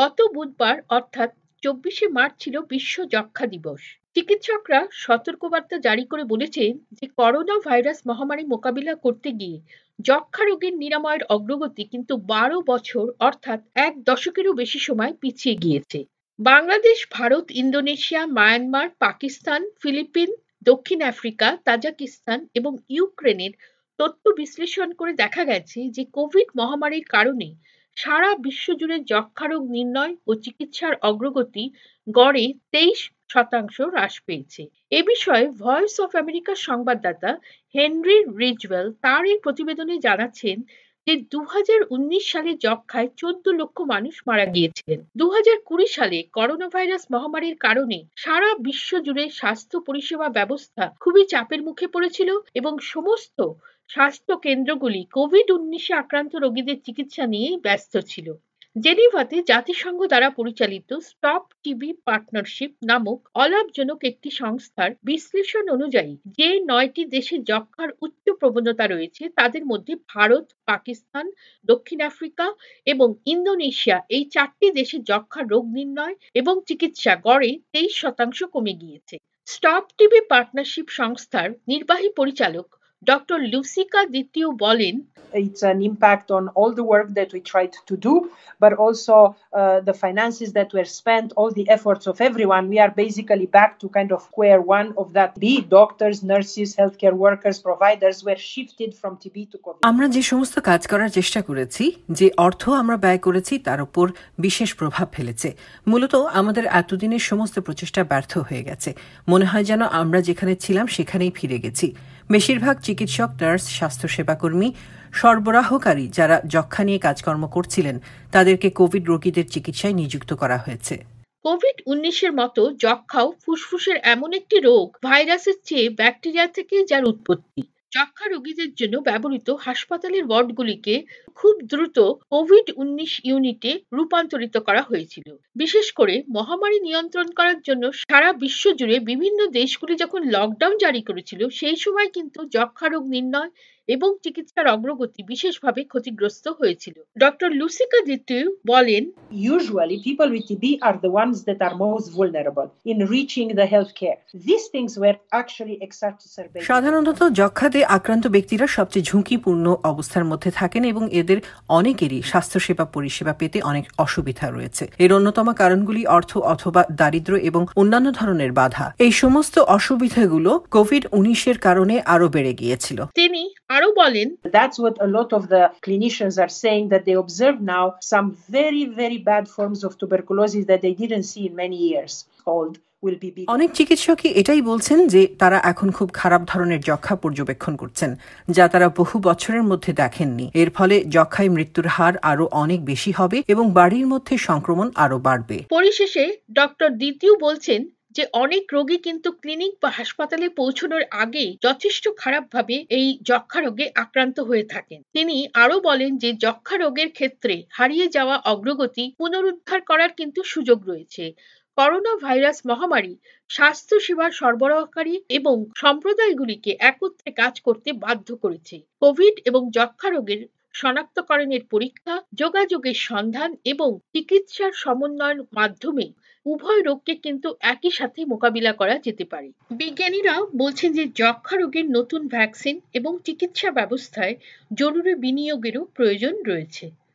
গত বুধবার, অর্থাৎ চব্বিশে মার্চ ছিল বিশ্ব যক্ষা দিবস। চিকিৎসকরা সতর্কবার্তা জারি করে বলেছেন যে করোনা ভাইরাস মহামারী মোকাবিলা করতে গিয়ে যক্ষা রোগের নিরাময়ের অগ্রগতি কিন্তু বারো বছর, অর্থাৎ এক দশকেরও বেশি সময় পিছিয়ে গিয়েছে। Bangladesh, Bharat, Indonesia, Myanmar, Pakistan, Philippine, দক্ষিণ আফ্রিকা, তাজাকিস্তান এবং ইউক্রেনের তথ্য বিশ্লেষণ করে দেখা গেছে যে, কোভিড মহামারীর কারণে সারা বিশ্বজুড়ে যক্ষা রোগ নির্ণয় ও চিকিৎসার অগ্রগতি গড়ে তেইশ শতাংশ হ্রাস পেয়েছে। এ বিষয়ে ভয়েস অফ আমেরিকার সংবাদদাতা হেনরি রিজওয়েল তার এই প্রতিবেদনে জানাচ্ছেন যে দু সালে যক্ষায় চোদ্দ লক্ষ মানুষ মারা গিয়েছিলেন। দু সালে করোনা ভাইরাস মহামারীর কারণে সারা বিশ্ব জুড়ে স্বাস্থ্য পরিষেবা ব্যবস্থা খুবই চাপের মুখে পড়েছিল এবং সমস্ত স্বাস্থ্য কেন্দ্রগুলি কোভিড উনিশে আক্রান্ত রোগীদের চিকিৎসা নিয়েই ব্যস্ত ছিল। জেনিভাতে জাতিসংঘ দ্বারা পরিচালিত স্টপ টিবি পার্টনারশিপ নামক অলাভজনক একটি সংস্থার বিশ্লেষণ অনুযায়ী যে নয়টি দেশে যক্ষার উচ্চ প্রবণতা রয়েছে, তাদের মধ্যে ভারত, পাকিস্তান, দক্ষিণ আফ্রিকা এবং ইন্দোনেশিয়া এই চারটি দেশে যক্ষার রোগ নির্ণয় এবং চিকিৎসা গড়ে তেইশ শতাংশ কমে গিয়েছে। স্টপ টিবি পার্টনারশিপ সংস্থার নির্বাহী পরিচালক ডক্টর লুসিকা দ্বিতীয় বলেন it's an impact on all the work that we tried to do, but also uh, the finances that were spent, all the efforts of everyone. We are basically back to kind of square one of that. Be doctors, nurses, healthcare workers, providers were shifted from TB to COVID. আমরা যে সমস্ত কাজ করার চেষ্টা করেছি যে অর্থ আমরা ব্যয় করেছি তার উপর বিশেষ প্রভাব ফেলেছে মূলত আমাদের এতদিনের সমস্ত প্রচেষ্টা ব্যর্থ হয়ে গেছে মনে হয় যেন আমরা যেখানে ছিলাম সেখানেই ফিরে গেছি বেশিরভাগ চিকিৎসক, নার্স, স্বাস্থ্যসেবাকর্মী, সরবরাহকারী যারা যক্ষা নিয়ে কাজকর্ম করছিলেন, তাদেরকে কোভিড রোগীদের চিকিৎসায় নিযুক্ত করা হয়েছে। কোভিড উনিশের মতো যক্ষাও ফুসফুসের এমন একটি রোগ ভাইরাসের চেয়ে ব্যাকটেরিয়া থেকে যার উৎপত্তি। যক্ষা রোগীদের জন্য ব্যবহৃত হাসপাতালের ওয়ার্ডগুলিকে খুব দ্রুত কোভিড উনিশ ইউনিটে রূপান্তরিত করা হয়েছিল। বিশেষ করে মহামারী নিয়ন্ত্রণ করার জন্য সারা বিশ্ব জুড়ে বিভিন্ন দেশগুলি যখন লকডাউন জারি করেছিল, সেই সময় কিন্তু যক্ষ্মা রোগ নির্ণয় এবং চিকিৎসার অগ্রগতি বিশেষভাবে ক্ষতিগ্রস্ত হয়েছিল ডক্টর লুসিকা দ্বিতীয় বলেন Usually, people with TB are the ones that are most vulnerable in reaching the healthcare. These things were actually exacerbated. সাধারণত যক্ষাতে আক্রান্ত ব্যক্তিরা সবচেয়ে ঝুঁকিপূর্ণ অবস্থার মধ্যে থাকেন এবং এদের অনেকেরই স্বাস্থ্যসেবা পরিষেবা পেতে অনেক অসুবিধা রয়েছে এর অন্যতম কারণগুলি অর্থ অথবা দারিদ্র এবং অন্যান্য ধরনের বাধা এই সমস্ত অসুবিধাগুলো কোভিড উনিশের কারণে আরও বেড়ে গিয়েছিল তিনি আরও বলেন that's what a lot of the clinicians are saying that they observe now some very very bad forms of tuberculosis that they didn't see in many years called অনেক চিকিৎসকই এটাই বলছেন যে তারা এখন খুব খারাপ ধরনের যক্ষা পর্যবেক্ষণ করছেন যা তারা বহু বছরের মধ্যে দেখেননি। এর ফলে যক্ষায় মৃত্যুর হার আরও অনেক বেশি হবে এবং বাড়ির মধ্যে সংক্রমণ আরও বাড়বে। পরিশেষে ডক্টর দ্বিতীয় বলছেন যে অনেক রোগী কিন্তু ক্লিনিক বা হাসপাতালে পৌঁছানোর আগেই যথেষ্ট খারাপভাবে এই যক্ষা রোগে আক্রান্ত হয়ে থাকেন। তিনি আরও বলেন যে যক্ষা রোগের ক্ষেত্রে হারিয়ে যাওয়া অগ্রগতি পুনরুদ্ধার করার কিন্তু সুযোগ রয়েছে। করোনা ভাইরাস মহামারী স্বাস্থ্য সেবার সরবরাহকারী এবং সম্প্রদায়গুলিকে একত্রে কাজ করতে বাধ্য করেছে। কোভিড এবং যক্ষা রোগের শনাক্তকরণের পরীক্ষা, যোগাযোগের সন্ধান এবং চিকিৎসার সমন্বয়ের মাধ্যমে উভয় রোগকে কিন্তু একই সাথে মোকাবিলা করা যেতে পারে। বিজ্ঞানীরা বলছেন যে যক্ষা রোগের নতুন ভ্যাকসিন এবং চিকিৎসা ব্যবস্থায় জরুরি বিনিয়োগেরও প্রয়োজন রয়েছে।